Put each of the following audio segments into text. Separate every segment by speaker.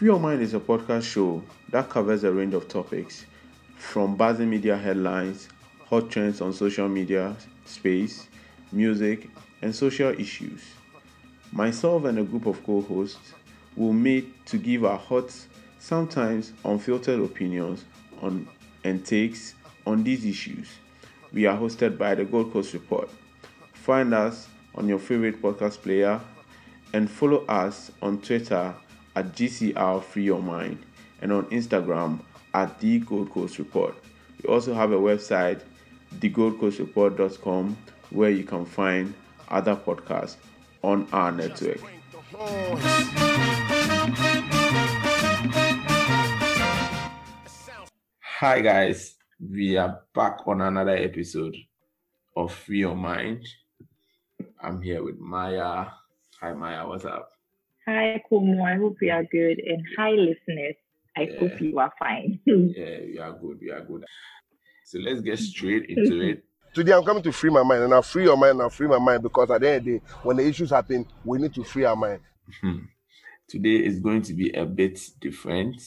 Speaker 1: Free Your Mind is a podcast show that covers a range of topics from buzzing media headlines, hot trends on social media, space, music, and social issues. Myself and a group of co hosts will meet to give our hot, sometimes unfiltered opinions on and takes on these issues. We are hosted by the Gold Coast Report. Find us on your favorite podcast player and follow us on Twitter at GCR Free Your Mind and on Instagram at The Gold Coast Report. We also have a website, thegoldcoastreport.com, where you can find other podcasts on our network. Hi, guys. We are back on another episode of Free Your Mind. I'm here with Maya. Hi, Maya. What's up?
Speaker 2: Hi, Kumu. I hope you are good. And hi, listeners. I
Speaker 1: Yeah.
Speaker 2: hope you are fine.
Speaker 1: Yeah, we are good. We are good. So let's get straight into it.
Speaker 3: Today I'm coming to free my mind, and I free your mind, and I free my mind because at the end of the day, when the issues happen, we need to free our mind.
Speaker 1: Hmm. Today is going to be a bit different.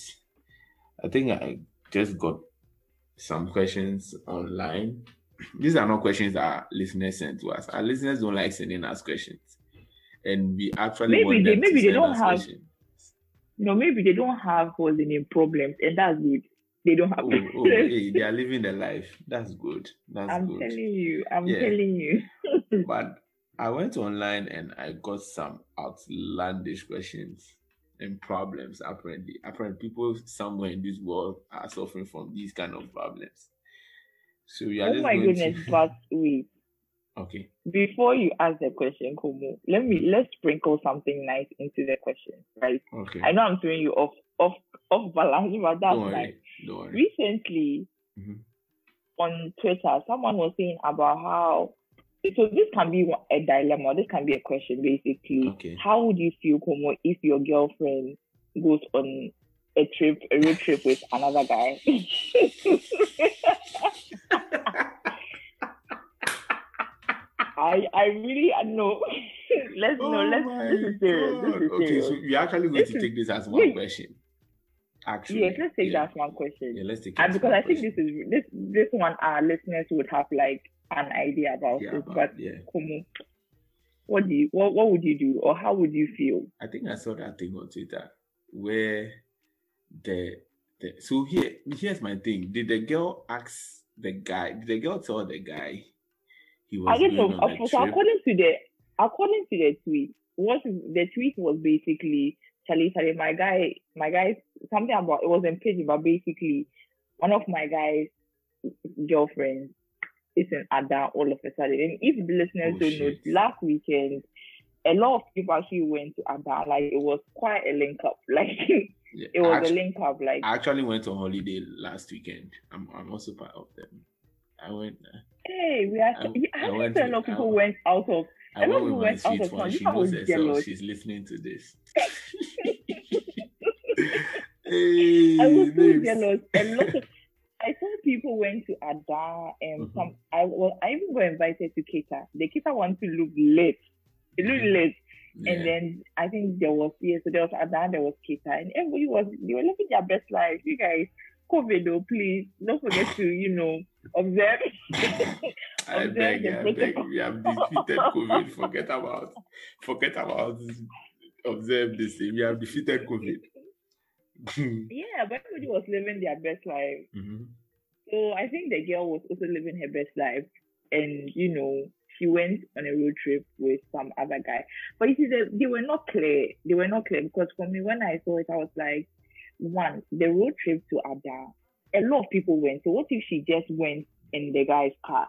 Speaker 1: I think I just got some questions online. These are not questions that our listeners sent to us. Our listeners don't like sending us questions, and we actually
Speaker 2: Maybe they- maybe they don't have-
Speaker 1: questions.
Speaker 2: no, maybe they don't have holding in problems, and that's good. They don't have
Speaker 1: Oh, oh, hey, they are living their life. That's good. That's
Speaker 2: I'm
Speaker 1: good.
Speaker 2: telling you. I'm
Speaker 1: Yeah.
Speaker 2: telling you.
Speaker 1: But I went online and I got some outlandish questions and problems. Apparently, apparently, people somewhere in this world are suffering from these kind of problems. So are
Speaker 2: oh my goodness,
Speaker 1: to.
Speaker 2: but wait.
Speaker 1: Okay,
Speaker 2: Before you ask the question, Kumu, let me let's sprinkle something nice into the question, right?
Speaker 1: okay.
Speaker 2: I know I'm throwing you off off off balance, but that's
Speaker 1: Don't
Speaker 2: nice.
Speaker 1: Don't worry.
Speaker 2: Recently,
Speaker 1: Mhm.
Speaker 2: on Twitter, someone was saying about how so this can be a dilemma. This can be a question, basically.
Speaker 1: Okay.
Speaker 2: How would you feel, Kumu, if your girlfriend goes on a trip, a road trip with another guy? I I really uh, I know. let's no,
Speaker 1: Oh
Speaker 2: let's this is serious. This is
Speaker 1: Okay,
Speaker 2: serious.
Speaker 1: so we're actually going
Speaker 2: This
Speaker 1: to
Speaker 2: is-
Speaker 1: take this as one question. Actually,
Speaker 2: yes, let's take
Speaker 1: yeah.
Speaker 2: that as one question.
Speaker 1: Yeah, let's take uh,
Speaker 2: And
Speaker 1: as
Speaker 2: because I think
Speaker 1: question.
Speaker 2: this is this this one our listeners would have like an idea about
Speaker 1: Yeah, about-
Speaker 2: But
Speaker 1: yeah.
Speaker 2: Kumu, what do you what, what would you do or how would you feel?
Speaker 1: I think I saw that thing on Twitter where the, the so here here's my thing. Did the girl ask the guy? Did the girl tell the guy he was
Speaker 2: I don't know.
Speaker 1: going on uh, a
Speaker 2: So
Speaker 1: trip?
Speaker 2: according to the according to the tweet, what the tweet was basically Charlie Charlie, my guy, my guy, something about it was in page, but basically one of my guys' girlfriends is in Ada all of a sudden. And if the listeners
Speaker 1: Oh,
Speaker 2: don't
Speaker 1: shit.
Speaker 2: know, last weekend a lot of people actually went to Ada. Like it was quite a link up. Like
Speaker 1: Yeah,
Speaker 2: it was
Speaker 1: I
Speaker 2: a
Speaker 1: actually,
Speaker 2: link up. Like
Speaker 1: I actually went on holiday last weekend. I'm I'm also part of them. I went. uh,
Speaker 2: hey, we are.
Speaker 1: I-
Speaker 2: I,
Speaker 1: I went
Speaker 2: a lot of people
Speaker 1: I-
Speaker 2: went out of
Speaker 1: I went with my
Speaker 2: went out
Speaker 1: sweet
Speaker 2: of
Speaker 1: one.
Speaker 2: town.
Speaker 1: She knows
Speaker 2: was
Speaker 1: herself.
Speaker 2: jealous.
Speaker 1: She's listening to this. hey,
Speaker 2: I was so jealous. A lot of I saw people went to Ada and
Speaker 1: Mhm.
Speaker 2: some I well, I even got invited to Keta. The Keta wanted to look late. It looked
Speaker 1: Mhm.
Speaker 2: late.
Speaker 1: Yeah.
Speaker 2: And then I think there was yeah, so there was Ada, there was Keta, and everybody was they were living their best life. You guys, COVID though, please don't forget to, you know, observe.
Speaker 1: I
Speaker 2: observe
Speaker 1: beg, I beg. We have defeated COVID. Forget about, forget about. Observe this. We have defeated COVID.
Speaker 2: yeah, but everybody was living their best life.
Speaker 1: Mhm.
Speaker 2: So I think the girl was also living her best life, and you know she went on a road trip with some other guy. But you see, they, they were not clear. They were not clear because for me, when I saw it, I was like, one, the road trip to Ada, a lot of people went. So what if she just went in the guy's car?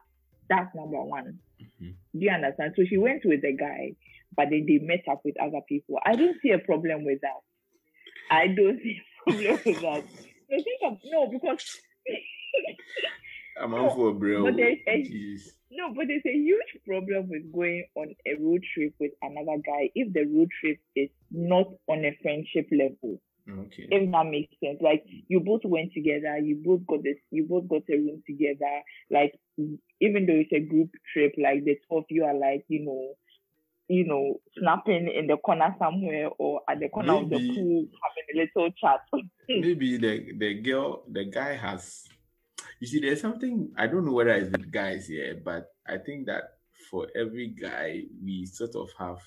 Speaker 2: That's number one.
Speaker 1: Mhm.
Speaker 2: Do you understand? So she went with the guy, but then they met up with other people. I don't see a problem with that. I don't see a problem with that. No, think of, no, because
Speaker 1: I'm
Speaker 2: No,
Speaker 1: on for a bro.
Speaker 2: but there's a-
Speaker 1: Jeez.
Speaker 2: No, but there's a huge problem with going on a road trip with another guy if the road trip is not on a friendship level.
Speaker 1: Okay.
Speaker 2: If that makes sense. Like you both went together, you both got this, you both got a room together. Like even though it's a group trip, like the two of you are like, you know, you know, snapping in the corner somewhere or at the corner of the
Speaker 1: Maybe-
Speaker 2: pool having a a little chat.
Speaker 1: maybe the the girl the guy has you see there's something i don't know whether it's with guys here but i think that for every guy we sort of have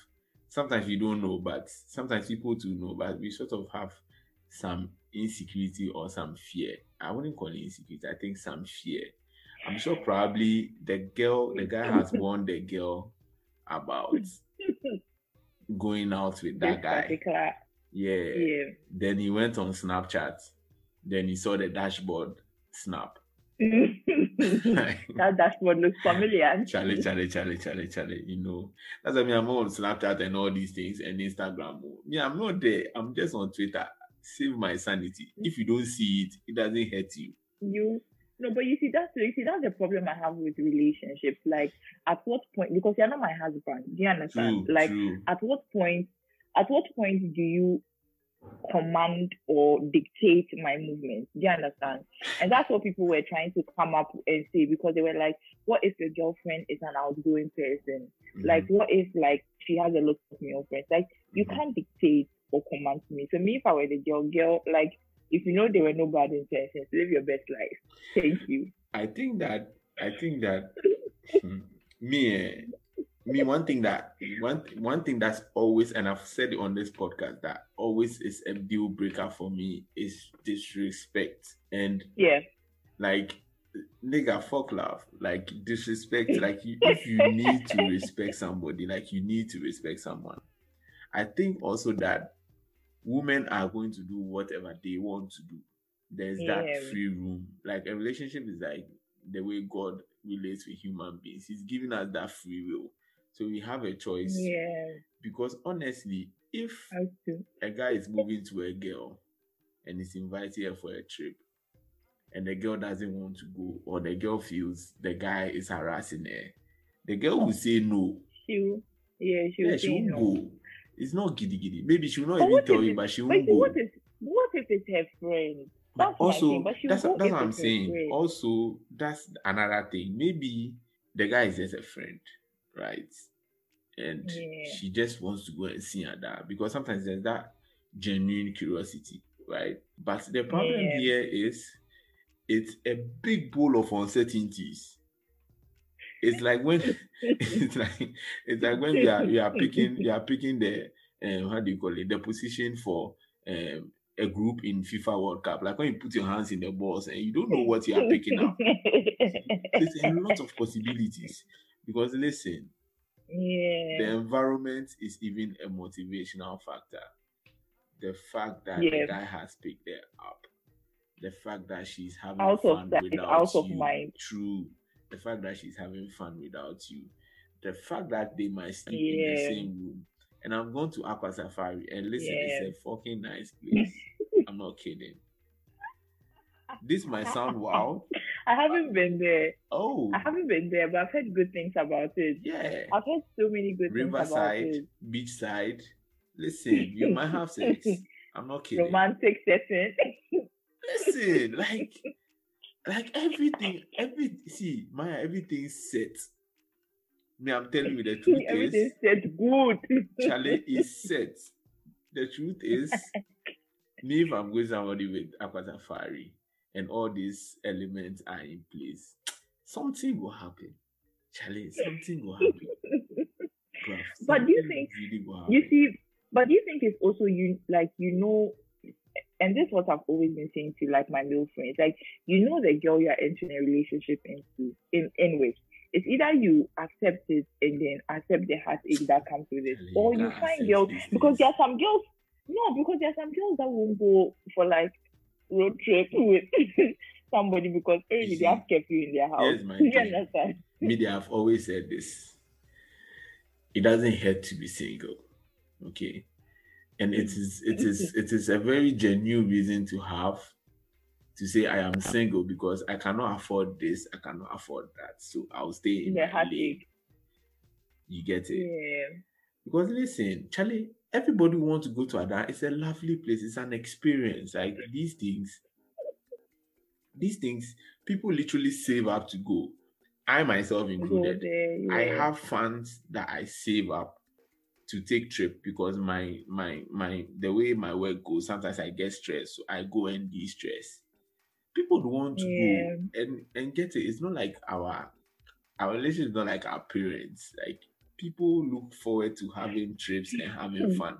Speaker 1: sometimes we don't know but sometimes people do know but we sort of have some insecurity or some fear i wouldn't call it insecurity i think some fear i'm sure probably the girl the guy has warned the girl about going out with that
Speaker 2: This
Speaker 1: guy
Speaker 2: particular,
Speaker 1: yeah
Speaker 2: yeah.
Speaker 1: then he went on Snapchat. Then he saw the dashboard snap.
Speaker 2: that dashboard looks familiar.
Speaker 1: Charlie, Charlie, Charlie, Charlie, Charlie. You know, that's why me. I'm on Snapchat and all these things and Instagram. Oh. Yeah, I'm not there. I'm just on Twitter. Save my sanity. If you don't see it, it doesn't hurt you.
Speaker 2: you no, but you see that's you see that's the problem I have with relationships. Like at what point because you're not my husband, do you understand?
Speaker 1: True,
Speaker 2: like
Speaker 1: true.
Speaker 2: at what point at what point do you command or dictate my movements? Do you understand? And that's what people were trying to come up and say because they were like, what if your girlfriend is an outgoing person? Like,
Speaker 1: Mhm.
Speaker 2: what if like she has a lot of male friends? Like, you
Speaker 1: Mhm.
Speaker 2: can't dictate or command me. So me, if I were the girl, girl, like, if you know there were no bad intentions, live your best life. Thank you.
Speaker 1: I think that I think that hmm, me eh, me one thing that one one thing that's always and I've said it on this podcast that always is a deal breaker for me is disrespect. And
Speaker 2: Yeah.
Speaker 1: like nigga fuck love. Like disrespect like you, if you need to respect somebody like you need to respect someone. I think also that women are going to do whatever they want to do. There's
Speaker 2: Yeah.
Speaker 1: that free room. Like a relationship is like the way god relates with human beings. He's giving us that free will so we have a choice
Speaker 2: Yeah.
Speaker 1: because honestly if a guy is moving to a girl and is inviting her for a trip and the girl doesn't want to go or the girl feels the guy is harassing her the girl will say no
Speaker 2: She, will. yeah, she
Speaker 1: will
Speaker 2: yeah
Speaker 1: she
Speaker 2: no.
Speaker 1: go it's not giddy giddy maybe she will not
Speaker 2: But
Speaker 1: even tell you
Speaker 2: it-
Speaker 1: but she won't
Speaker 2: see,
Speaker 1: go
Speaker 2: what if what if it's her friend?
Speaker 1: but
Speaker 2: That's
Speaker 1: also
Speaker 2: thing, but
Speaker 1: that's, that's what i'm saying
Speaker 2: friend.
Speaker 1: also that's another thing maybe the guy is just a friend right? And
Speaker 2: Yeah.
Speaker 1: she just wants to go and see her dad because sometimes there's that genuine curiosity right? But the problem
Speaker 2: Yeah.
Speaker 1: here is it's a big bowl of uncertainties. It's like when it's like it's like when you are you are picking you are picking the um, how do you call it? The position for um a group in FIFA World Cup. Like when you put your hands in the balls and you don't know what you are picking up. There's a lot of possibilities because listen the environment is even a motivational factor. The fact that
Speaker 2: Yeah.
Speaker 1: the guy has picked her up, the fact that she's having
Speaker 2: Out
Speaker 1: fun
Speaker 2: sight,
Speaker 1: without you,
Speaker 2: mind.
Speaker 1: true. The fact that she's having fun without you, the fact that they might sleep in the same room. And I'm going to Aqua Safari, and listen,
Speaker 2: Yeah.
Speaker 1: it's a fucking nice place. I'm not kidding. This might sound wild.
Speaker 2: I haven't been there.
Speaker 1: Oh,
Speaker 2: I haven't been there, but I've heard good things about it.
Speaker 1: yeah.
Speaker 2: I've heard so many good things about
Speaker 1: Riverside,
Speaker 2: it.
Speaker 1: beachside. Listen, you might have sex. I'm not kidding.
Speaker 2: Romantic setting.
Speaker 1: Listen, like, like everything, every see, Maya, everything's set. Me, I'm telling you the truth
Speaker 2: Everything's
Speaker 1: is,
Speaker 2: said good.
Speaker 1: Charlie is set. The truth is, me if I'm going somebody with Aqua Safari and all these elements are in place, something will happen. Charlie, something will happen. Bruv,
Speaker 2: But do you think-
Speaker 1: really.
Speaker 2: You see, but do you think it's also you like you know, and this is what I've always been saying to like my male friends, like you know the girl you're entering a relationship into in anyway. It's either you accept it and then accept the heartache that comes with it, or you find girls because there are some girls no, because there are some girls that won't go for like road trip with somebody because already
Speaker 1: see,
Speaker 2: they have curfew in their house.
Speaker 1: here's my
Speaker 2: you understand?
Speaker 1: media have always said this it doesn't hurt to be single okay and it is it is it is a very genuine reason to have to say i am single because i cannot afford this i cannot afford that so i'll stay in
Speaker 2: The
Speaker 1: my
Speaker 2: heartache.
Speaker 1: you get it
Speaker 2: Yeah.
Speaker 1: because listen charlie everybody wants to go to Ada. it's a lovely place it's an experience like these things these things people literally save up to go i myself included
Speaker 2: there,
Speaker 1: I have funds that I save up to take trip because my my my the way my work goes, sometimes I get stressed, so I go and de-stress. People don't want to
Speaker 2: Yeah.
Speaker 1: go and and get it. It's not like our our relationship is not like our parents. Like people look forward to having trips and having hmm. fun.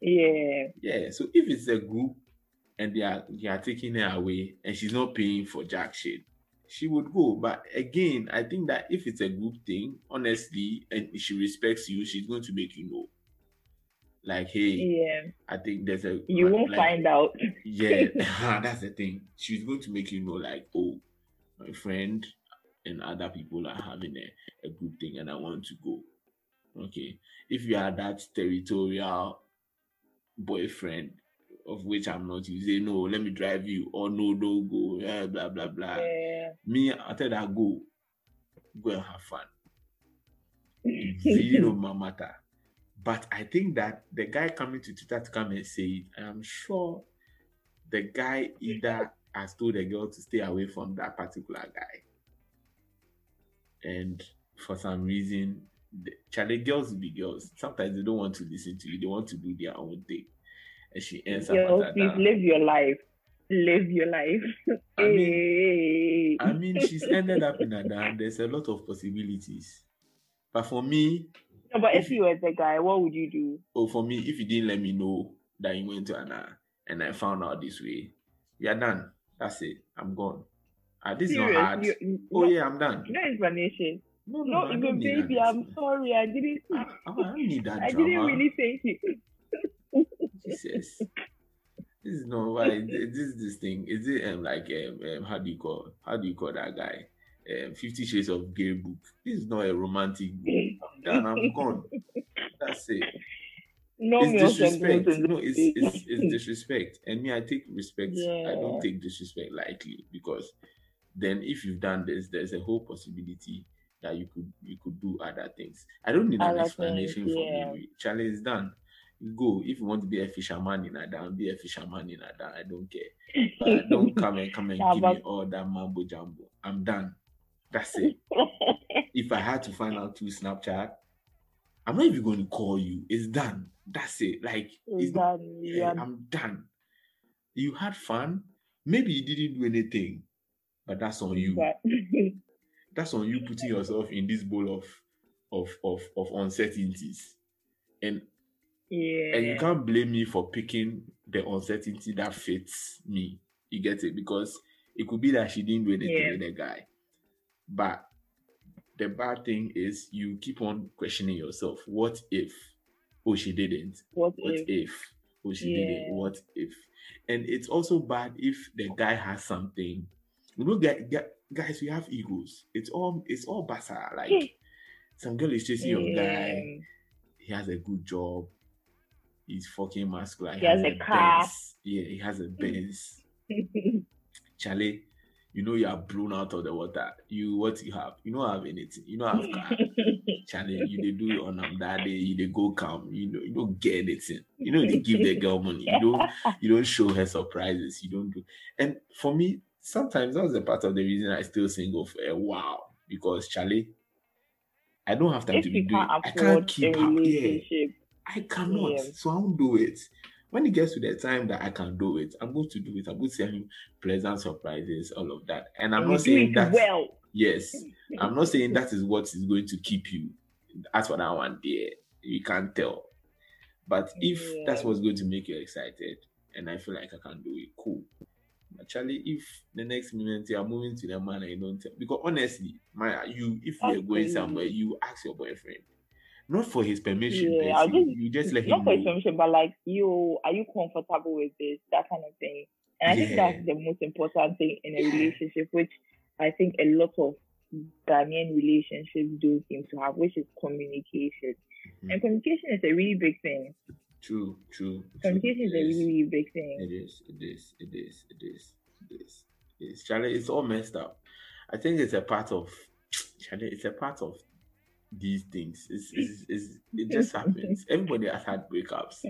Speaker 2: Yeah.
Speaker 1: Yeah. So if it's a group and they are they are taking her away and she's not paying for jack shit, she would go. But again, I think that if it's a group thing, honestly, and she respects you, she's going to make you know. Like, hey,
Speaker 2: Yeah.
Speaker 1: I think there's a
Speaker 2: You won't
Speaker 1: like-
Speaker 2: find out.
Speaker 1: yeah, that's the thing. She's going to make you know, like, oh, my friend and other people are having a, a good thing and I want to go. Okay. If you are that territorial boyfriend, of which I'm not, you say, no, let me drive you, or no, don't go, yeah, blah, blah, blah.
Speaker 2: Yeah.
Speaker 1: Me, I tell that go, go and have fun. you know don't matter. But I think that the guy coming to Twitter to come and say it, I'm sure the guy either has told the girl to stay away from that particular guy. And for some reason, Charlie girls be girls. Sometimes they don't want to listen to you, they want to do their own thing. And she ends up
Speaker 2: Girls, please
Speaker 1: that.
Speaker 2: live your life. Live your life.
Speaker 1: I mean, I mean, she's ended up in a down. There's a lot of possibilities. But for me,
Speaker 2: No, but if you were the guy, what would you do?
Speaker 1: oh, for me, if you didn't let me know that you went to Ada and I found out this way, we are done. That's it. I'm gone. Ah, this is not hard.
Speaker 2: You,
Speaker 1: Oh
Speaker 2: no,
Speaker 1: yeah, I'm done.
Speaker 2: no explanation.
Speaker 1: No, no,
Speaker 2: No, even baby. I'm sorry. I didn't.
Speaker 1: I, I don't need that
Speaker 2: I
Speaker 1: drama.
Speaker 2: didn't really think you.
Speaker 1: Jesus. This is not why this is this thing. Is it um like um, um how do you call how do you call that guy? Um Fifty Shades of Gay book. This is not a romantic book. I'm done, I'm gone. That's it.
Speaker 2: No
Speaker 1: it's disrespect. No, it's, it's it's disrespect. And me, I take respect. I don't take disrespect lightly because then if you've done this, there's a whole possibility that you could you could do other things. I don't need an explanation
Speaker 2: things,
Speaker 1: from
Speaker 2: yeah.
Speaker 1: you. Charlie is done. You go. If you want to be a fisherman in Ada, be a fisherman in Ada. I don't care. But don't come and come and give me all that mambo jumbo. I'm done. That's it. if I had to find out through Snapchat, I'm not even going to call you. It's done. That's it. Like
Speaker 2: Is
Speaker 1: it's not,
Speaker 2: that
Speaker 1: yeah,
Speaker 2: yeah,
Speaker 1: I'm done. You had fun. Maybe you didn't do anything, but that's on you.
Speaker 2: but
Speaker 1: That's on you putting yourself in this bowl of of of of uncertainties. And
Speaker 2: yeah.
Speaker 1: and you can't blame me for picking the uncertainty that fits me. You get it? Because it could be that she didn't do anything
Speaker 2: Yeah.
Speaker 1: with the guy. But the bad thing is you keep on questioning yourself. What if? Oh, she didn't.
Speaker 2: What
Speaker 1: What
Speaker 2: if?
Speaker 1: if? Oh, she didn't. What if? And it's also bad if the guy has something. You know, guy, guy, guys, we have egos. It's all it's all basa. Like some girl is chasing your guy. He has a good job. He's fucking masculine.
Speaker 2: He has a car.
Speaker 1: Benz. Yeah, he has a Benz. Charlie, you know you are blown out of the water. You what you have? You don't have anything. You don't have car. Charlie, you they do it on um, that day. You they go come. You know you don't get anything. You know they give the girl money. You don't you don't show her surprises. You don't do. And for me, sometimes that was a part of the reason I still single for a while because Charlie, I don't have time
Speaker 2: if
Speaker 1: to be
Speaker 2: you
Speaker 1: doing. I can't keep up. Yeah, I cannot.
Speaker 2: Yeah.
Speaker 1: So I won't do it. When it gets to the time that I can do it, I'm going to do it. I'm going to send him pleasant surprises, all of that. And I'm
Speaker 2: you
Speaker 1: not saying that.
Speaker 2: well.
Speaker 1: Yes, I'm not saying that is what is going to keep you. That's what I want there. You can't tell. But if that's what's going to make you excited, and I feel like I can do it, cool. Actually, if the next minute you are moving to the man and you don't tell, because honestly, my you if you're going somewhere, you ask your boyfriend, not for his permission,
Speaker 2: Yeah, just-
Speaker 1: you just let
Speaker 2: Not
Speaker 1: him
Speaker 2: for
Speaker 1: know.
Speaker 2: information, but like you, are you comfortable with this? That kind of thing. And I think that's the most important thing in a
Speaker 1: Yeah.
Speaker 2: relationship, which I think a lot of Ghanaian relationships do seem to have, which is communication.
Speaker 1: Mhm.
Speaker 2: And communication is a really big thing.
Speaker 1: True, true. true.
Speaker 2: Communication is a really, big thing.
Speaker 1: It is, it is, it is, it is, it is. It's Charlie, it's all messed up. I think it's a part of Charlie, it's a part of these things. It's, it's, it's it just happens. Everybody has had breakups.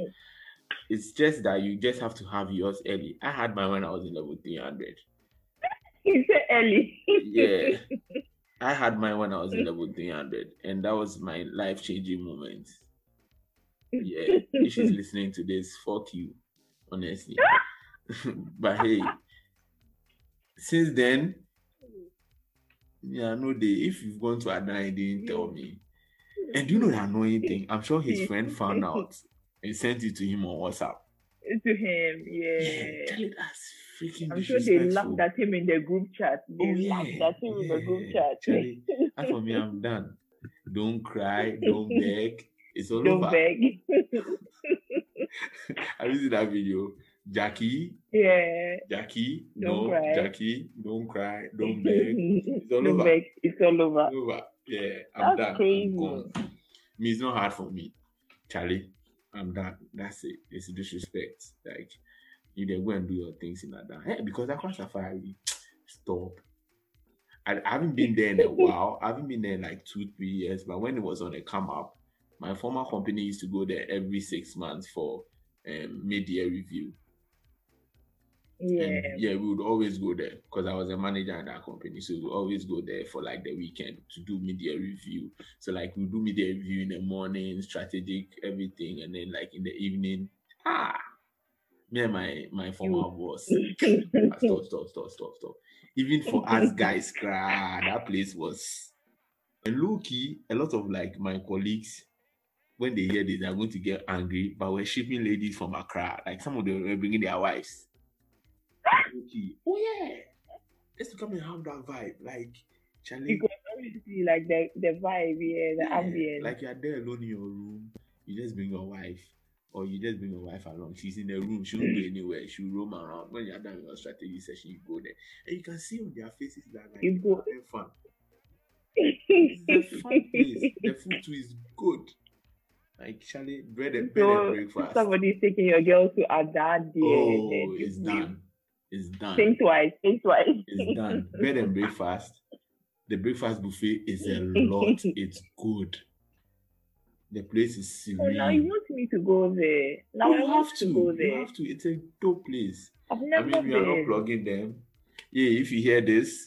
Speaker 1: It's just that you just have to have yours early. I had mine when I was in level 300.
Speaker 2: You said early.
Speaker 1: Yeah. I had mine when I was in level 300, and that was my life changing moment. Yeah, if she's listening to this, fuck you, honestly. but hey, since then, yeah, no day. If you've gone to Ada, he didn't tell me. And do you know the annoying thing? I'm sure his friend found out and sent it to him on WhatsApp.
Speaker 2: to him, yeah.
Speaker 1: Yeah, that's freaking
Speaker 2: I'm sure they laughed at him in the group chat. They
Speaker 1: Oh, yeah,
Speaker 2: laughed at him in the group chat.
Speaker 1: Charlie, as for me, I'm done. Don't cry, don't beg. It's all
Speaker 2: Don't
Speaker 1: over.
Speaker 2: beg.
Speaker 1: You seen that video? Jackie,
Speaker 2: yeah.
Speaker 1: Jackie,
Speaker 2: Don't
Speaker 1: no,
Speaker 2: cry.
Speaker 1: Jackie, don't cry, don't beg. It's all
Speaker 2: Don't
Speaker 1: over.
Speaker 2: beg. It's all over.
Speaker 1: It's over. Yeah, I'm
Speaker 2: That's
Speaker 1: done.
Speaker 2: crazy.
Speaker 1: I'm gone. Me, it's not hard for me. Charlie, I'm done. That's it. It's disrespect. Like, you then go and do your things in that. Eh, hey, because that was safari. Stop. I, I haven't been there in a while. I haven't been there in like two, three years. But when it was on a come up, my former company used to go there every six months for um, mid-year review.
Speaker 2: Yeah.
Speaker 1: And yeah, we would always go there because I was a manager in that company. So we always go there for like the weekend to do media review. So like we do media review in the morning, strategic, everything, and then like in the evening, ah, me and my my former boss. Ah, stop, stop, stop, stop, stop. Even for us guys, cry, that place was and low key, a lot of like my colleagues, when they hear this, they're going to get angry. But we're shipping ladies from Accra. Like some of them were bringing their wives. Low-key. Oh yeah. Let's to come and have that vibe. Like Charlie.
Speaker 2: obviously, like the the vibe, yeah, the
Speaker 1: yeah,
Speaker 2: ambience.
Speaker 1: Like you're there alone in your room. You just bring your wife. Or you just bring your wife along. She's in the room. She won't go mm. anywhere. She'll roam around. When you're done with your strategy session, you go there. And you can see on their faces that like
Speaker 2: You go-
Speaker 1: having fun. A fun place. The food too is good. Charlie, bread and, bread and breakfast.
Speaker 2: somebody's taking your girl to a dad there.
Speaker 1: oh,
Speaker 2: then
Speaker 1: it's
Speaker 2: you-
Speaker 1: done. It's done.
Speaker 2: Think twice. Think twice.
Speaker 1: It's done. Bread and breakfast. The breakfast buffet is a lot. It's good. The place is serene.
Speaker 2: Oh, now you want me to go there. Now
Speaker 1: Oh,
Speaker 2: I
Speaker 1: you have
Speaker 2: to,
Speaker 1: to.
Speaker 2: go
Speaker 1: You have to. It's a dope place.
Speaker 2: I've never I
Speaker 1: mean, we are not plugging them. Yeah, if you hear this,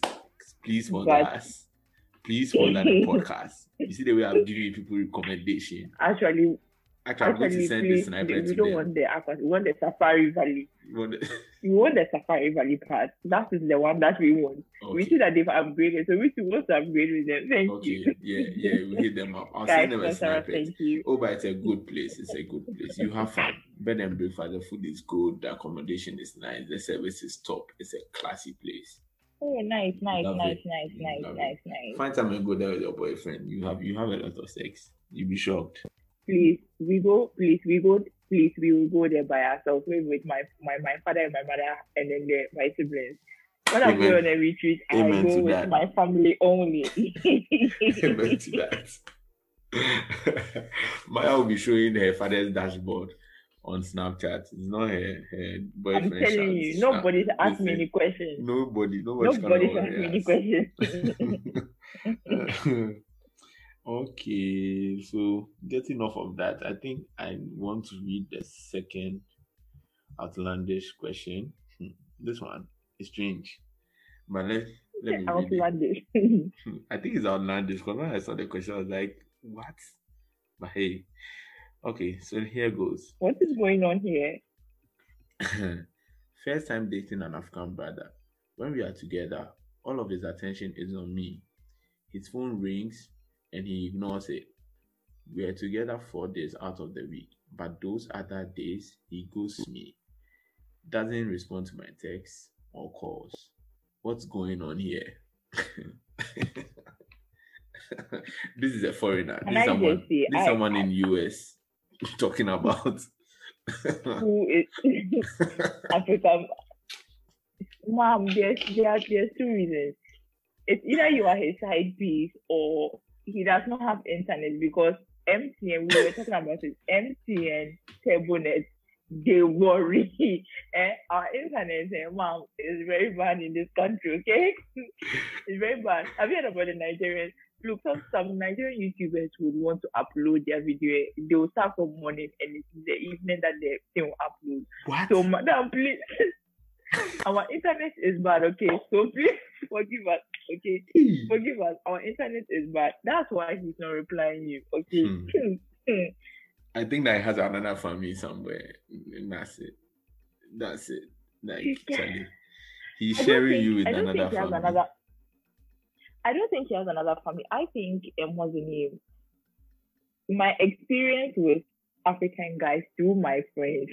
Speaker 1: please
Speaker 2: But-
Speaker 1: us. Please follow the podcast. You see the way I'm giving people recommendation.
Speaker 2: Actually,
Speaker 1: Actually, I'm going to send
Speaker 2: please,
Speaker 1: this sniper
Speaker 2: we don't want the aqua. We want the Safari Valley.
Speaker 1: You want the-
Speaker 2: We want the Safari Valley part. That is the one that we want. We see that they've upgraded, so we want to upgrade with them. Thank
Speaker 1: Okay.
Speaker 2: you.
Speaker 1: Yeah, yeah, we hit them up. I'll
Speaker 2: Guys,
Speaker 1: send them a sniper.
Speaker 2: thank you.
Speaker 1: Oh, but it's a good place. It's a good place. You have fun. Bed and breakfast. The food is good. The accommodation is nice. The service is top. It's a classy place.
Speaker 2: Oh, nice, nice, nice, nice, nice, nice, nice.
Speaker 1: Find time and go there with your boyfriend. You have you have a lot of sex. You'll be shocked.
Speaker 2: Please, we go. Please, we go. Please, we will go there by ourselves. Maybe with my my my father and my mother, and then the, my siblings. When I go on a retreat, I go with
Speaker 1: that.
Speaker 2: my family only.
Speaker 1: Amen to that. Maya will be showing her father's dashboard on Snapchat. It's not her, her
Speaker 2: I'm telling you, nobody's asked me any questions.
Speaker 1: Nobody, nobody's
Speaker 2: Nobody's
Speaker 1: gonna
Speaker 2: asked me any questions.
Speaker 1: okay, so getting off of that, I think I want to read the second outlandish question. Hmm, This one is strange, but let let me.
Speaker 2: Outlandish.
Speaker 1: I think it's outlandish because when I saw the question, I was like, "What?" But hey, okay, so here goes.
Speaker 2: what is going on here?
Speaker 1: First time dating an African brother. When we are together, all of his attention is on me. His phone rings and he ignores it. We are together four days out of the week, but those other days he ghosts me. Doesn't respond to my texts or calls. What's going on here? this is a foreigner. This is someone, this is
Speaker 2: I-
Speaker 1: someone in US talking about
Speaker 2: Who is Africa? Mom, there's there, there's two reasons. It's either you are his side piece or he does not have internet because MTN, we were talking about it, MTN, Turbonet, they worry. eh, our internet, eh, mom, is very bad in this country, okay? it's very bad. Have you heard about the Nigerians? Look, some, some Nigerian YouTubers would want to upload their video. They will start from morning and it's the evening that they, will upload.
Speaker 1: what?
Speaker 2: So, madam, please, our internet is bad, okay? So please forgive us, okay? Forgive us. Our internet is bad. That's why he's not replying you, okay?
Speaker 1: Hmm. I think that he has another family somewhere. And that's it. That's it. Like Charlie. He's sharing think, you with another family. Another,
Speaker 2: I don't think he has another family. I think um, what's the name? My experience with African guys through my friends.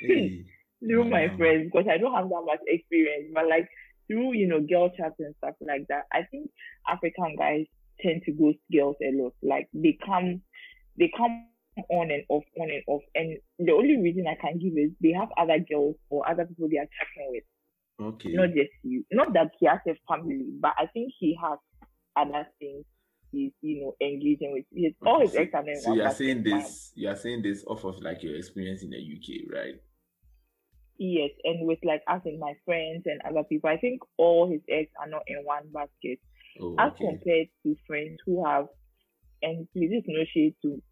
Speaker 2: Hey. through wow. my friends, because I don't have that much experience, but like through, you know, girl chats and stuff like that, I think African guys tend to ghost girls a lot. Like they come they come on and off, on and off. And the only reason I can give is they have other girls or other people they are chatting with.
Speaker 1: Okay.
Speaker 2: Not just you. Not that he has a family, but I think he has other things he's, you know, engaging with. His, okay. All his ex are
Speaker 1: So you are saying this you are saying this off of like your experience in the UK, right?
Speaker 2: Yes, and with like us and my friends and other people, I think all his eggs are not in one basket. Oh, okay. As compared to friends who have, and please just no shade to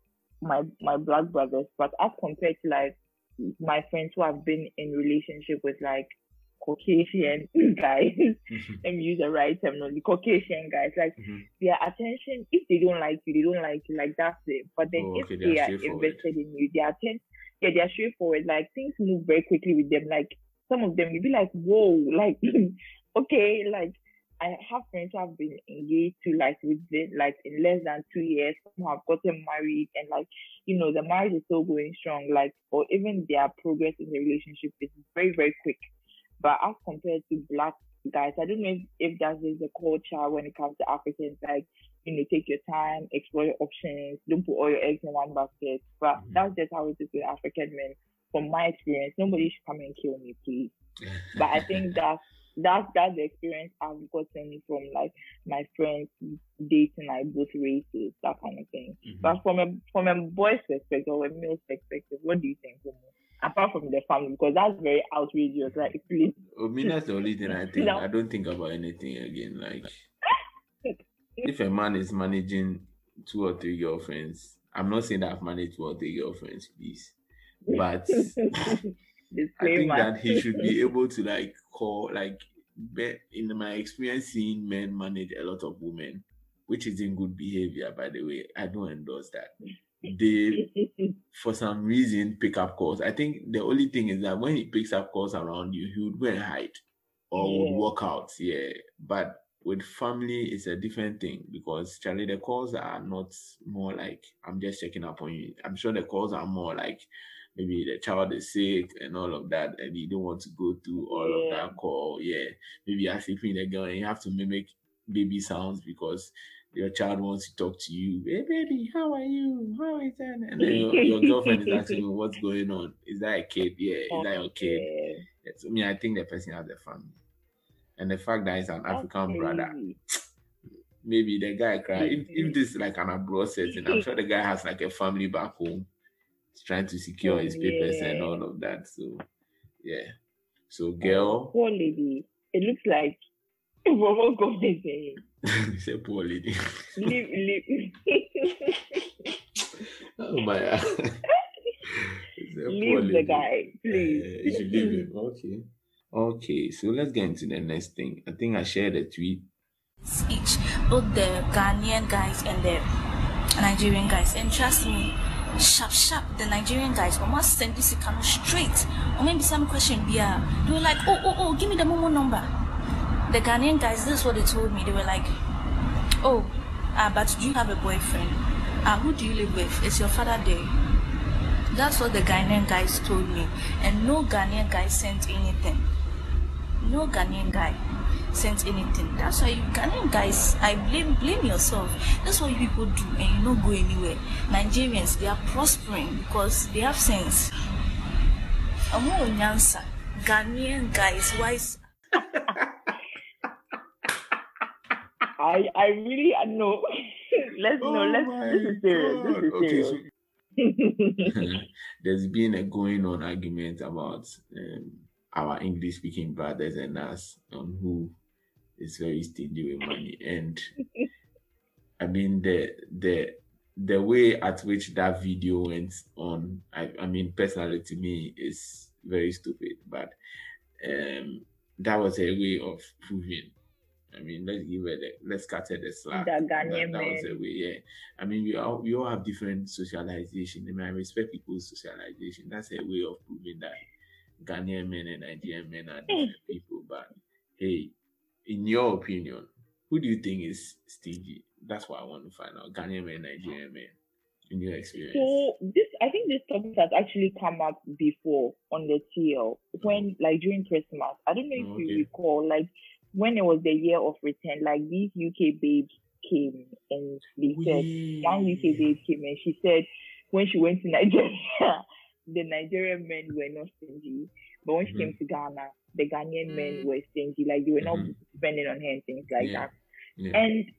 Speaker 2: my my black brothers, but as compared to like my friends who have been in relationship with like Caucasian guys, mm-hmm. let me use the right terminology, Caucasian guys, like mm-hmm. their attention, if they don't like you, they don't like you, like that's it. But then oh, if okay, they are invested in you, their attention, yeah, they're straightforward. Like things move very quickly with them. Like some of them, you'd be like, whoa, like okay, like I have friends who have been engaged to like within like in less than two years. Some have gotten married and like you know the marriage is still going strong. Like or even their progress in the relationship is very very quick. But as compared to black guys, I don't know if, if that is the culture when it comes to Africans. Like you know, take your time, explore your options, don't put all your eggs in one basket. But mm-hmm. that's just how it is with African men. From my experience, nobody should come and kill me, please. but I think that's that's that's the experience I've gotten from like my friends dating like both races, that kind of thing. Mm-hmm. But from a from a boy's perspective or a male's perspective, what do you think? Apart from the family, because that's very outrageous, right? Please.
Speaker 1: I mean, that's the only thing I think. I don't think about anything again. Like, if a man is managing two or three girlfriends, I'm not saying that I've managed two or three girlfriends, please, but I think that he should be able to like call like in my experience seeing men manage a lot of women, which is in good behavior, by the way. I don't endorse that. They for some reason pick up calls. I think the only thing is that when he picks up calls around you, he would go and hide or yeah. would walk out. Yeah. But with family it's a different thing because Charlie the calls are not more like I'm just checking up on you. I'm sure the calls are more like maybe the child is sick and all of that, and you don't want to go through all yeah. of that call. Yeah, maybe you're sleeping the girl and you have to mimic baby sounds because your child wants to talk to you. Hey, baby, how are you? How is that? And then your, your girlfriend is asking you what's going on. Is that a kid? Yeah, is that your kid? Yeah. I mean, I think the person has a family, and the fact that it's an African okay. brother. Maybe the guy cry. If, if this is like an abroad setting, I'm sure the guy has like a family back home trying to secure his papers yeah. and all of that. So yeah. So oh, girl.
Speaker 2: Poor lady. It looks like what saying.
Speaker 1: Say poor lady.
Speaker 2: Leave, leave.
Speaker 1: oh my
Speaker 2: Leave the guy, please. Uh,
Speaker 1: you should leave him. Okay. Okay, so let's get into the next thing. I think I shared a tweet.
Speaker 4: Each, both the Ghanaian guys and the Nigerian guys. And trust me, sharp sharp the Nigerian guys almost send this kind of straight or maybe some question yeah they were like oh oh oh give me the Momo number the Ghanaian guys this is what they told me they were like oh uh, but do you have a boyfriend uh, who do you live with it's your father there that's what the Ghanaian guys told me and no Ghanaian guy sent anything no Ghanaian guy sent anything. That's why you Ghanaian guys, I blame blame yourself. That's what you people do and you don't go anywhere. Nigerians they are prospering because they have sense. Nyansa. Ghanaian guys, why
Speaker 2: I I really know. let's oh know. Let's this is serious. This is okay, serious.
Speaker 1: So there's been a going on argument about um, our English speaking brothers and us on who is very stingy with money. And I mean the the the way at which that video went on, I, I mean personally to me is very stupid. But um that was a way of proving I mean, let's give it. A, let's cut it the slack. That, that was the way. Yeah. I mean, we all we all have different socialization. I mean, I respect people's socialization. That's a way of proving that Ghanaian men and Nigerian men are different people. But hey, in your opinion, who do you think is stingy? That's what I want to find out. Ghanaian men, Nigerian men, in your experience.
Speaker 2: So this, I think this topic has actually come up before on the TL mm. when, like during Christmas. I don't know if
Speaker 1: okay.
Speaker 2: you recall, like when it was the year of return, like these UK babes came and they said one UK babe came and she said when she went to Nigeria, the Nigerian men were not stingy, but when she
Speaker 1: Mhm.
Speaker 2: came to Ghana, the Ghanaian men were stingy, like they were not
Speaker 1: Mhm.
Speaker 2: spending on her and things like
Speaker 1: Yeah.
Speaker 2: that.
Speaker 1: Yeah.
Speaker 2: And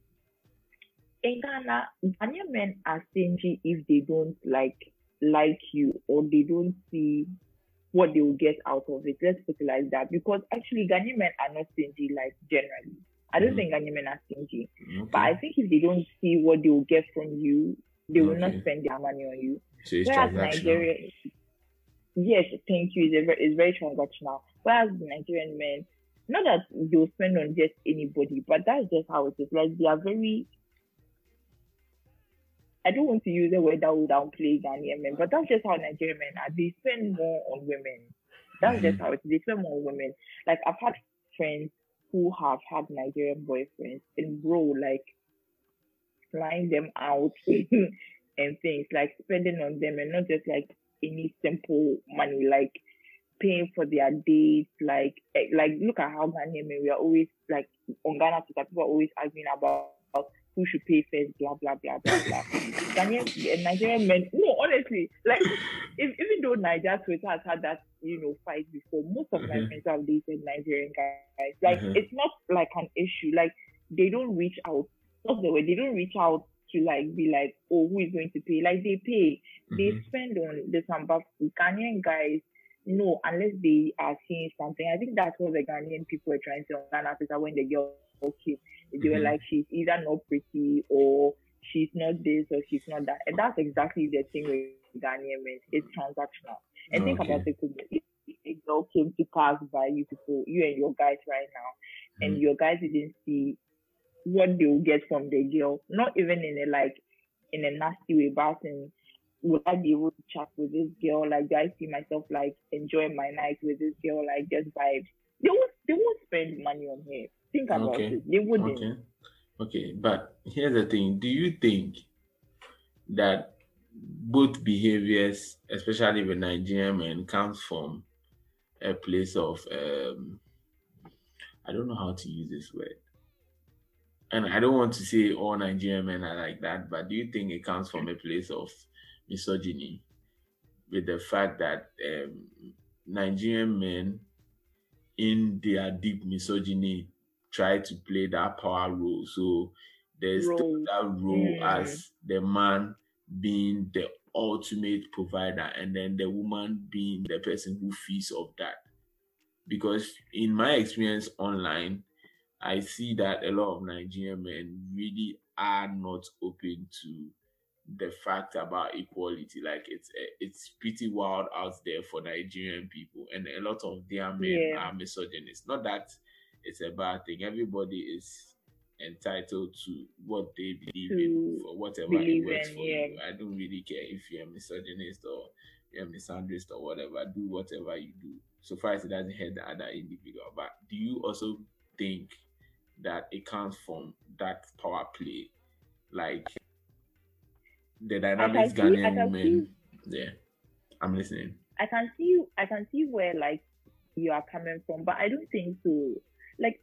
Speaker 2: in Ghana, Ghanaian men are stingy if they don't like like you or they don't see what they will get out of it. Let's put it like that. Because actually Ghanaian men are not stingy like generally. I don't
Speaker 1: Mhm.
Speaker 2: think Ghanaian men are stingy.
Speaker 1: Okay.
Speaker 2: But I think if they don't see what they will get from you, they will not spend their money on you.
Speaker 1: so it's
Speaker 2: Whereas. Nigeria, yes, thank you, it's, a very, it's very transactional. Whereas the Nigerian men, not that they'll spend on just anybody, but that's just how it is. Like they are very. I don't want to use the word that will downplay Ghanaian men, but that's just how Nigerian men are. They spend more on women. That's just how it is. They spend more on women. Like I've had friends who have had Nigerian boyfriends, and bro, like flying them out and things like spending on them and not just like any simple money like paying for their dates like eh, like look at how Ghanaian men we are always like on Ghana people are always arguing about who should pay first blah blah blah blah blah Ghanaian eh, Nigerian men no honestly like if, even though Naija Twitter has had that you know fight before most of my
Speaker 1: Mhm.
Speaker 2: friends have dated Nigerian guys like
Speaker 1: Mhm.
Speaker 2: it's not like an issue like they don't reach out what's the way they don't reach out to like be like, oh, who is going to pay? Like they pay, they
Speaker 1: Mhm.
Speaker 2: spend on and but Ghanaian guys, no, unless they are seeing something. I think that's what the Ghanaian people were trying to say on Ghana Twitter when the girl came. They were
Speaker 1: Mhm.
Speaker 2: like, she's either not pretty or she's not this or she's not that. And that's exactly the thing with Ghanaian men. It's transactional. And think about it, if a girl came to pass by you people, you and your guys right now, and
Speaker 1: Mhm.
Speaker 2: your guys didn't see what they will get from the girl, not even in a like in a nasty way, but in will I be able to chat with this girl? Like, do I see myself like enjoying my night with this girl? Like, just vibes. They won't. They won't spend money on her. Think about
Speaker 1: Okay.
Speaker 2: it. They wouldn't.
Speaker 1: Okay. Okay. But here's the thing. Do you think that both behaviors, especially with Nigerian men, comes from a place of um I don't know how to use this word. And I don't want to say all Nigerian men are like that, but do you think it comes from a place of misogyny with the fact that um, Nigerian men in their deep misogyny try to play that power role. So there's still
Speaker 2: Role.
Speaker 1: that role
Speaker 2: Mm.
Speaker 1: as the man being the ultimate provider and then the woman being the person who feeds off that. Because in my experience online, I see that a lot of Nigerian men really are not open to the fact about equality. Like it's it's pretty wild out there for Nigerian people, and a lot of their men
Speaker 2: Yeah.
Speaker 1: are misogynist. Not that it's a bad thing. Everybody is entitled to what they believe in for whatever it works
Speaker 2: in,
Speaker 1: for you. I don't really care if you're a misogynist or you're a misandrist or whatever. Do whatever you do, so far as it doesn't hurt the other individual. But do you also think that it comes from that power play, like the dynamics
Speaker 2: see-
Speaker 1: Ghanaian women? Yeah, I'm listening.
Speaker 2: I can see I can see where like you are coming from, but I don't think so. Like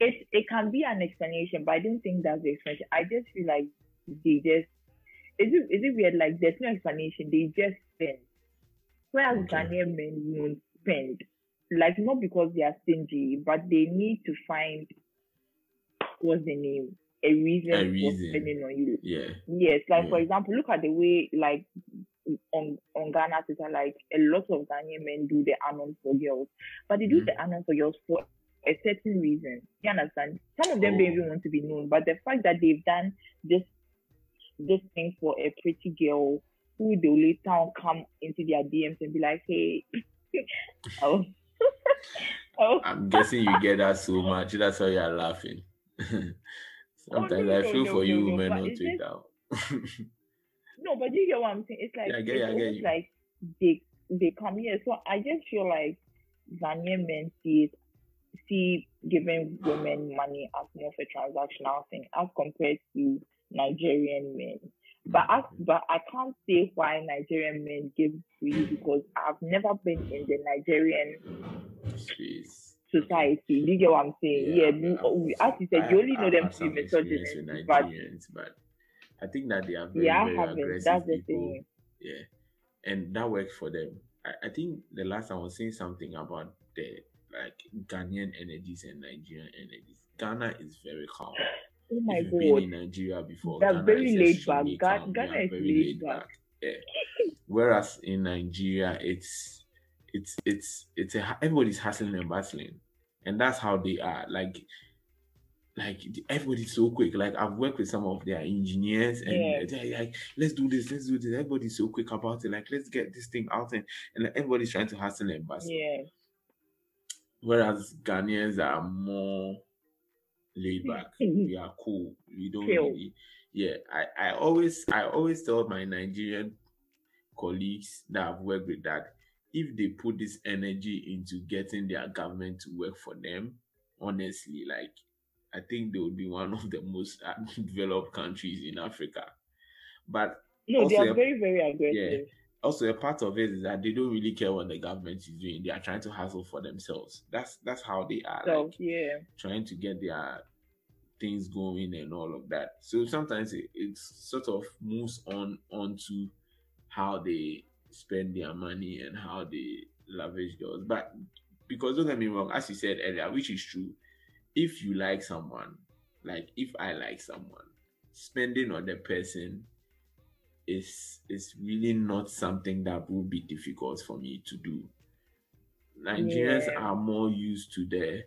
Speaker 2: it it can be an explanation, but I don't think that's the explanation. I just feel like they just is it is it weird? Like there's no explanation. They just spend. Whereas
Speaker 1: Okay.
Speaker 2: Ghanaian men won't spend. Like not because they are stingy, but they need to find what's the name? A reason,
Speaker 1: A
Speaker 2: for spending on you.
Speaker 1: Yeah,
Speaker 2: Yes, like for example, look at the way like on on Ghana Twitter, like a lot of Ghanaian men do the anon for girls, but they do
Speaker 1: Mhm.
Speaker 2: the anon for girls for a certain reason. You understand? Some of them
Speaker 1: Oh.
Speaker 2: don't even want to be known, but the fact that they've done this this thing for a pretty girl who they later come into their DMs and be like, hey, oh, oh,
Speaker 1: I'm guessing you get that so much. That's why you're laughing. Sometimes
Speaker 2: no,
Speaker 1: I feel
Speaker 2: no,
Speaker 1: for you
Speaker 2: no, no,
Speaker 1: women
Speaker 2: but
Speaker 1: on Twitter.
Speaker 2: No, but you get what I'm saying? It's like
Speaker 1: Yeah, I get
Speaker 2: it's
Speaker 1: I get you.
Speaker 2: like they they come here. So I just feel like Ghanaian men see it, see giving women money as more of a transactional thing as compared to Nigerian men. But as, mm-hmm. but I can't say why Nigerian men give freely because I've never been in the Nigerian
Speaker 1: Space.
Speaker 2: society. You get what I'm saying? Yeah,
Speaker 1: Yeah,
Speaker 2: we, as you said,
Speaker 1: I-
Speaker 2: you only know
Speaker 1: I've
Speaker 2: them to be
Speaker 1: experience with
Speaker 2: but
Speaker 1: but I think that they are very,
Speaker 2: yeah,
Speaker 1: very aggressive
Speaker 2: That's the
Speaker 1: people.
Speaker 2: thing.
Speaker 1: Yeah, and that works for them. I, I think the last I was saying something about the like Ghanaian energies and Nigerian energies. Ghana is very calm.
Speaker 2: Oh my
Speaker 1: if you've
Speaker 2: god.
Speaker 1: been in Nigeria before,
Speaker 2: They're
Speaker 1: Ghana
Speaker 2: very
Speaker 1: is
Speaker 2: laid back. Ga-
Speaker 1: calm.
Speaker 2: Ghana is
Speaker 1: very
Speaker 2: laid
Speaker 1: laid
Speaker 2: back.
Speaker 1: back. Yeah. Whereas in Nigeria, it's it's it's it's a everybody's hustling and bustling, and that's how they are. Like like everybody's so quick. Like I've worked with some of their engineers, and
Speaker 2: Yeah.
Speaker 1: they're like, "Let's do this, let's do this." Everybody's so quick about it. Like, let's get this thing out, and and everybody's trying to hustle and bustle.
Speaker 2: Yeah.
Speaker 1: Whereas Ghanaians are more laid back. we are cool. We don't
Speaker 2: Chill.
Speaker 1: really. Yeah, I, I always I always tell my Nigerian colleagues that I've worked with that if they put this energy into getting their government to work for them, honestly, like I think they would be one of the most developed countries in Africa. But
Speaker 2: No, they are very, very aggressive.
Speaker 1: Also a part of it is that they don't really care what the government is doing. They are trying to hustle for themselves. That's that's how they are.
Speaker 2: So
Speaker 1: like
Speaker 2: yeah.
Speaker 1: trying to get their things going and all of that. So sometimes it, it sort of moves on onto how they spend their money and how they lavish girls. But because don't get me wrong, as you said earlier, which is true, if you like someone, like if I like someone, spending on the person is is really not something that will be difficult for me to do. Nigerians
Speaker 2: Yeah.
Speaker 1: are more used to the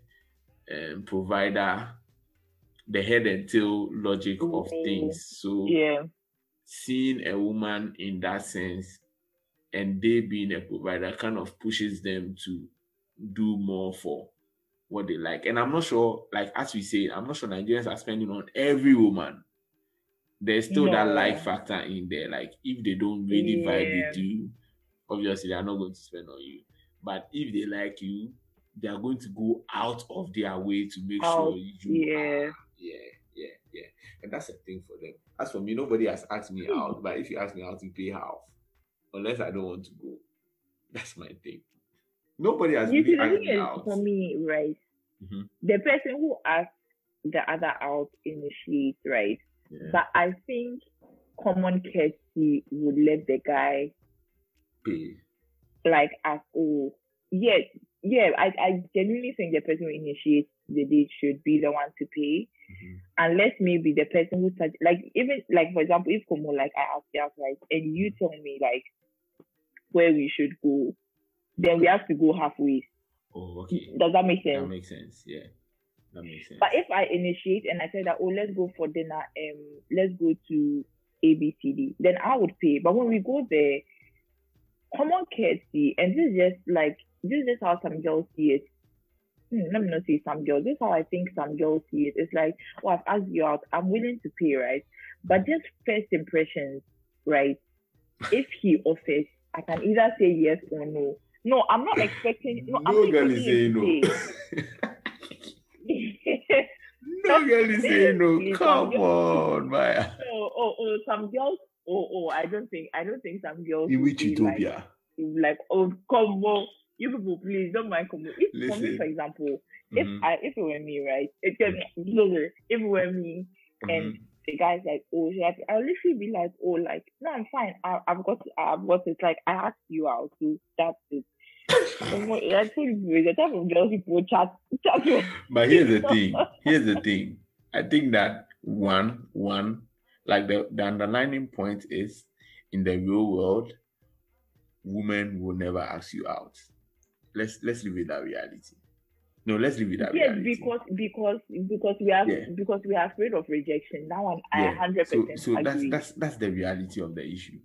Speaker 1: um, provider, the head and tail logic of
Speaker 2: Mhm.
Speaker 1: things. So
Speaker 2: Yeah.
Speaker 1: seeing a woman in that sense and they being a provider kind of pushes them to do more for what they like. And I'm not sure, like as we say, I'm not sure Nigerians are spending on every woman. There's still that like factor in there. Like if they don't really vibe with you, obviously they're not going to spend on you. But if they like you, they are going to go out of their way to make sure you
Speaker 2: yeah.
Speaker 1: are. Yeah, yeah, yeah. And that's a thing for them. As for me, nobody has asked me out, but if you ask me out, you pay half. Unless I don't want to go. That's my thing. Nobody has
Speaker 2: You
Speaker 1: really asked me out.
Speaker 2: for me, right,
Speaker 1: Mhm.
Speaker 2: the person who asks the other out initiates, right?
Speaker 1: Yeah.
Speaker 2: But I think common courtesy would let the guy
Speaker 1: pay.
Speaker 2: like ask, oh, yeah, yeah. I, I genuinely think the person who initiates the date should be the one to pay,
Speaker 1: Mhm.
Speaker 2: unless maybe the person who started, like even like for example, if Kumu like I ask you out, right, and you tell me like where we should go, then we have to go halfway.
Speaker 1: Oh, okay.
Speaker 2: Does that make sense?
Speaker 1: That makes sense. Yeah. That makes sense.
Speaker 2: But if I initiate and I say that, oh, let's go for dinner, um, let's go to ABCD, then I would pay. But when we go there, common courtesy, and this is just like, this is just how some girls see it. Hmm, let me not say some girls. This is how I think some girls see it. It's like, oh, I've asked you out. I'm willing to pay, right? But just first impressions, right? If he offers, I can either say yes or no. No, I'm not expecting. No, I'm not
Speaker 1: girl is saying
Speaker 2: expecting
Speaker 1: no.
Speaker 2: him to pay.
Speaker 1: no girl is saying no. Come on, Maya.
Speaker 2: Oh, oh, oh, some girls. Oh, oh, I don't think. I don't think some girls.
Speaker 1: In which utopia?
Speaker 2: Like, like, oh, come on, you people, please don't mind come. If for me,
Speaker 1: Listen.
Speaker 2: for example, if I, if it were me, right? It can, if it were me, and
Speaker 1: mhm.
Speaker 2: the guy's like, oh, I, I'll literally be like, oh, like, no, I'm fine. I, I've got, I've got it. Like, I asked you out, so that's it. Come on, I told you, the type of girls people chat, chat with.
Speaker 1: But here's the thing. Here's the thing. I think that one, one, like the, the underlining point is in the real world, women will never ask you out. Let's let's leave it that reality. No, let's leave with that
Speaker 2: Yes,
Speaker 1: reality.
Speaker 2: because because because we are
Speaker 1: Yeah.
Speaker 2: because we are afraid of rejection. That one I hundred
Speaker 1: so
Speaker 2: percent
Speaker 1: so that's that's that's the reality of the issue.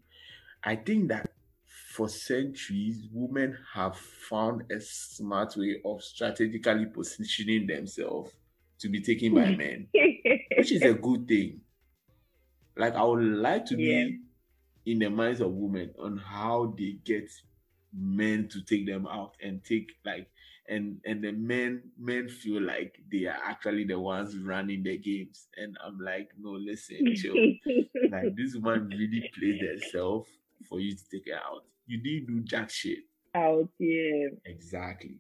Speaker 1: I think that for centuries, women have found a smart way of strategically positioning themselves to be taken by hmm. men, which is a good thing. Like I would like to
Speaker 2: Yeah.
Speaker 1: be in the minds of women on how they get men to take them out and take like and and the men men feel like they are actually the ones running the games and i'm like no listen chill like this woman really plays herself for you to take her out you didn't do jack shit
Speaker 2: Out, yeah.
Speaker 1: exactly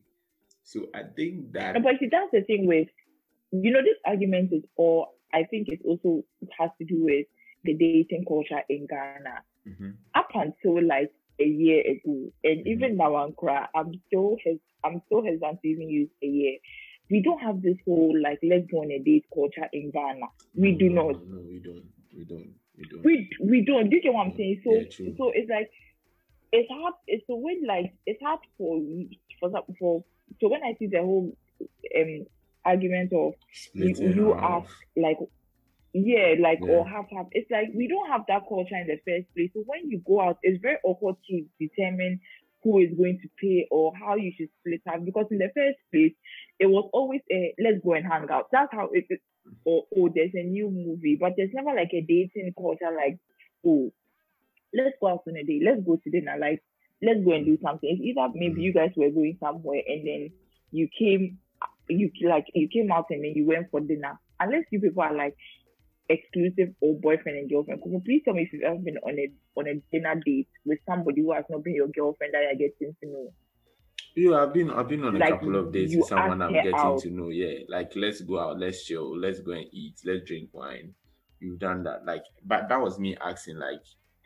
Speaker 1: so i think that
Speaker 2: But see, that's the thing with, you know, this argument is all, I think it also it has to do with the dating culture in Ghana.
Speaker 1: Mhm.
Speaker 2: Up until like a year ago, and
Speaker 1: Mhm.
Speaker 2: even now, I'm cry, I'm still hes- I'm still hesitant to even use a year. We don't have this whole like let's go on a date culture in Ghana. We
Speaker 1: No,
Speaker 2: do
Speaker 1: no,
Speaker 2: not.
Speaker 1: no, no we don't we don't we don't
Speaker 2: We we don't. Do you get what I'm saying? So
Speaker 1: Yeah,
Speaker 2: so it's like it's hard. It's the way like it's hard for for for. So when I see the whole um argument of you, you like yeah like
Speaker 1: Yeah.
Speaker 2: or half half it's like we don't have that culture in the first place so when you go out it's very awkward to determine who is going to pay or how you should split up because in the first place it was always a let's go and hang out that's how it is or oh there's a new movie but there's never like a dating culture like oh let's go out on a date let's go to dinner like let's go and do something it's either maybe mm. you guys were going somewhere and then you came you like you came out and then you went for dinner unless you people are like exclusive or boyfriend and girlfriend. Could you please tell me if you've ever been on a on a dinner date with somebody who has not been your girlfriend that you're getting to know?
Speaker 1: You I've been I've been on a
Speaker 2: Like,
Speaker 1: couple of dates with someone I'm getting
Speaker 2: out.
Speaker 1: to know. Yeah, like let's go out, let's chill, let's go and eat, let's drink wine. You've done that, like, but that was me asking, like,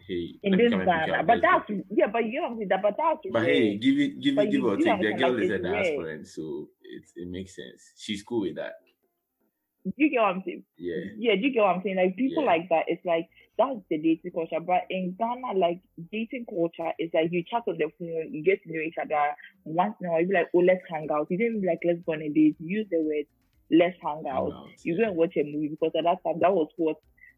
Speaker 1: hey,
Speaker 2: In this
Speaker 1: come and pick you
Speaker 2: Ghana. But that's yeah, but you know what I'm saying? That but that's
Speaker 1: But
Speaker 2: rare.
Speaker 1: hey, give it, give it, give or take. The girl
Speaker 2: like,
Speaker 1: is a diasporan, so it it makes sense. She's cool with that.
Speaker 2: you get what I'm saying?
Speaker 1: Yeah,
Speaker 2: Yeah, do you get what I'm saying? Like people
Speaker 1: Yeah.
Speaker 2: like that, it's like that's the dating culture. But in Ghana, like dating culture is like you chat on the phone, you get to know each other. Once in a while, you be like, oh, let's hang out. You didn't be like, let's go on a date. You use the word, let's hang out.
Speaker 1: hang out,
Speaker 2: You
Speaker 1: yeah.
Speaker 2: go and watch a movie because at that time that was what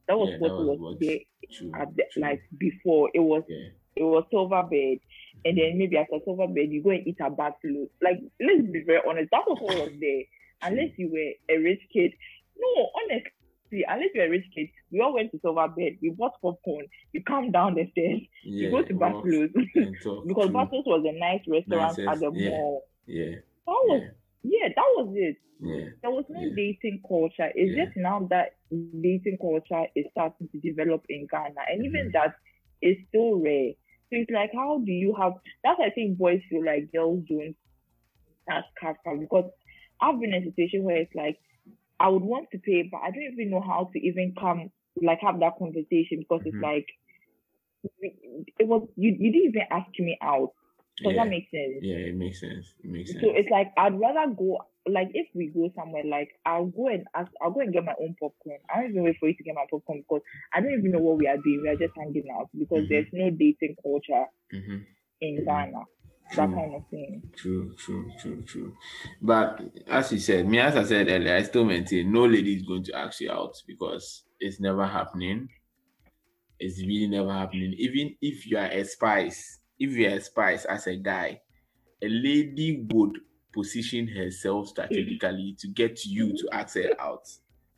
Speaker 2: that was
Speaker 1: Yeah,
Speaker 2: what
Speaker 1: that
Speaker 2: was,
Speaker 1: was
Speaker 2: there
Speaker 1: True,
Speaker 2: at the,
Speaker 1: true.
Speaker 2: like before. It was
Speaker 1: yeah,
Speaker 2: it was Silverbird. And then maybe after Silverbird, you go and eat a bad food. Like, let's be very honest, that was what was there. Unless you were a rich kid. No, honestly, unless you're a rich kid, we all went to Silverbird, we bought popcorn, you come down the stairs,
Speaker 1: yeah.
Speaker 2: you go to
Speaker 1: walk
Speaker 2: Buffalo's.
Speaker 1: and talk,
Speaker 2: because
Speaker 1: true.
Speaker 2: Was a nice restaurant
Speaker 1: Nicest,
Speaker 2: at the
Speaker 1: yeah.
Speaker 2: mall.
Speaker 1: Yeah,
Speaker 2: That was
Speaker 1: yeah,
Speaker 2: yeah, that was it.
Speaker 1: yeah.
Speaker 2: There was no
Speaker 1: Yeah.
Speaker 2: dating culture. It's
Speaker 1: Yeah.
Speaker 2: just now that dating culture is starting to develop in Ghana, and even
Speaker 1: Mhm.
Speaker 2: that is still rare. So it's like, how do you have? That's I think boys feel like girls don't ask Kafka because I've been in a situation where it's like I would want to pay, but I don't even know how to even come like have that conversation because
Speaker 1: Mhm.
Speaker 2: it's like it was you. You didn't even ask me out. Does
Speaker 1: yeah.
Speaker 2: that make sense?
Speaker 1: Yeah, it makes sense. It makes sense.
Speaker 2: So it's like I'd rather go like if we go somewhere like I'll go and ask I'll go and get my own popcorn. I don't even wait for you to get my popcorn because I don't even know what we are doing. We are just hanging out because
Speaker 1: Mhm.
Speaker 2: there's no dating culture
Speaker 1: hmm
Speaker 2: in
Speaker 1: Mhm.
Speaker 2: Ghana. That kind of thing.
Speaker 1: True, true, true, true. But as you said, me as I said earlier, I still maintain no lady is going to ask you out because it's never happening. It's really never happening. Even if you are a spice, if you are a spice as a guy, a lady would position herself strategically to get you to ask her out,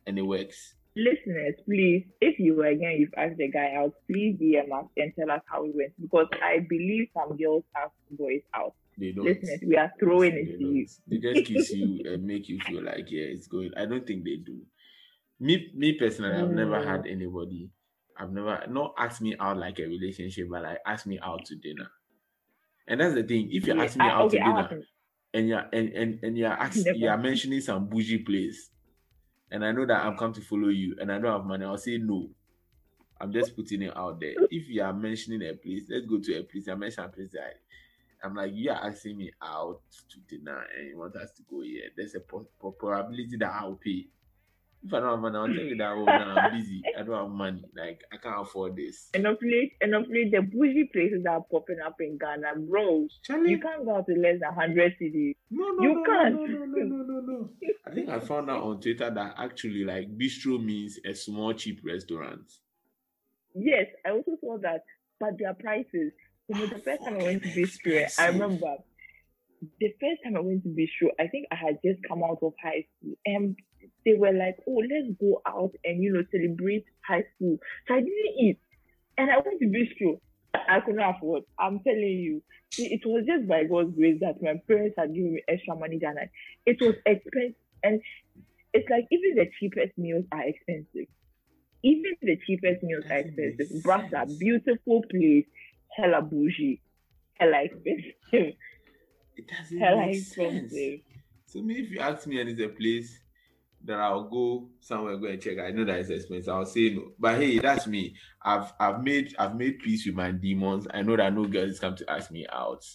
Speaker 1: and it works.
Speaker 2: Listeners, please, if you again you've asked the guy out, please DM us and tell us how it went because I believe some girls ask boys out.
Speaker 1: They don't.
Speaker 2: Listeners, we are throwing
Speaker 1: They
Speaker 2: it to you.
Speaker 1: They just kiss you and make you feel like yeah, it's going. I don't think they do. Me, me personally, I've never
Speaker 2: Mm.
Speaker 1: had anybody. I've never not asked me out like a relationship, but like asked me out to dinner. And that's the thing. If you
Speaker 2: Yeah,
Speaker 1: ask me
Speaker 2: I-
Speaker 1: out
Speaker 2: okay,
Speaker 1: to dinner and you're and and, and you're asking, you're mentioning some bougie place, and I know that I'm come to follow you, and I don't have money, I'll say no. I'm just putting it out there. If you are mentioning a place, let's go to a place. I mention a place that I'm like, you are asking me out to dinner and you want us to go here. There's a probability that I'll pay. If I don't have money, I'll tell you that oh, no, I'm busy. I don't have money. Like I can't afford this.
Speaker 2: And of late, and of late, the bougie places that are popping up in Ghana, bro.
Speaker 1: Charlie,
Speaker 2: You can't go out to less than hundred cedis.
Speaker 1: no, no,
Speaker 2: you
Speaker 1: no,
Speaker 2: can't.
Speaker 1: no, no, no, no, no, no. I think I found out on Twitter that actually like bistro means a small cheap restaurant.
Speaker 2: Yes, I also saw that, but their prices. You know, the ah, first time I went to Bistro, I remember the first time I went to Bistro, I think I had just come out of high school, and they were like, oh, let's go out and you know celebrate high school. So I didn't eat, and I went to bistro. I couldn't afford. I'm telling you, it was just by God's grace that my parents had given me extra money that night. It was expensive, and it's like even the cheapest meals are expensive. Even the cheapest meals are expensive. Brasa, beautiful place, hella bougie, hella expensive.
Speaker 1: It doesn't
Speaker 2: hella
Speaker 1: make sense.
Speaker 2: expensive.
Speaker 1: So me, if you ask me and it's a place that I'll go somewhere go and check, I know that it's expensive. I'll say no. But hey, that's me. I've I've made I've made peace with my demons. I know that no girl is come to ask me out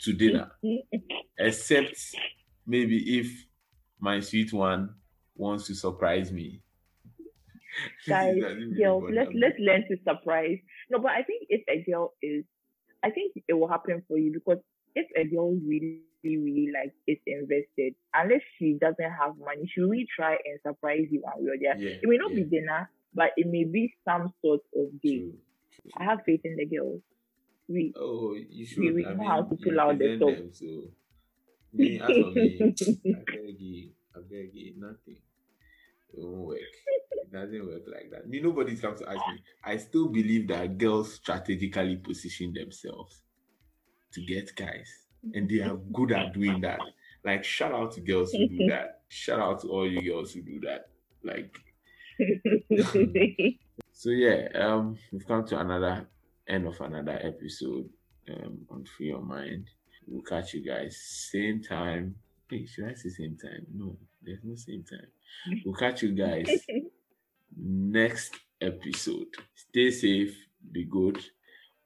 Speaker 1: to dinner, except maybe if my sweet one wants to surprise me.
Speaker 2: Guys,
Speaker 1: It
Speaker 2: girls, let's let's learn to surprise. No, but I think if a girl is, I think it will happen for you because if a girl really, really like is invested, unless she doesn't have money, she will try and surprise you one way or the.
Speaker 1: Yeah,
Speaker 2: It may not
Speaker 1: yeah,
Speaker 2: be dinner, but it may be some sort of date.
Speaker 1: true.
Speaker 2: I have faith in the girls. We
Speaker 1: Oh, you should.
Speaker 2: we, we know
Speaker 1: mean,
Speaker 2: how to pull out the
Speaker 1: them, so me, as for me, I beg you, I beg you, nothing. It won't work. It doesn't work like that. Me, nobody's come to ask me. I still believe that girls strategically position themselves to get guys, and they are good at doing that. Like, shout out to girls who do that. Shout out to all you girls who do that. Like, so yeah, um, we've come to another end of another episode um on Free Your Mind. We'll catch you guys same time. Hey, should I say same time? No, there's no same time. We'll catch you guys next episode. Stay safe, be good,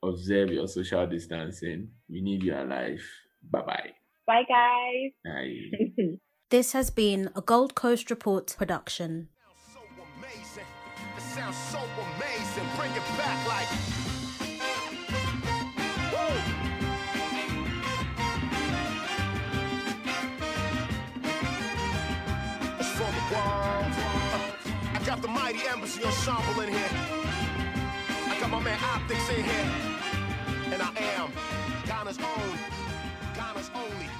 Speaker 1: observe your social distancing. We need you alive. Bye bye.
Speaker 2: Bye, guys.
Speaker 1: Bye.
Speaker 5: This has been a Gold Coast Report production.
Speaker 6: so amazing. It sounds so amazing. Bring it back like. Woo! It's for the world. I got the mighty embassy ensemble in here. I got my man Optics in here. And I am Ghana's own, Ghana's only.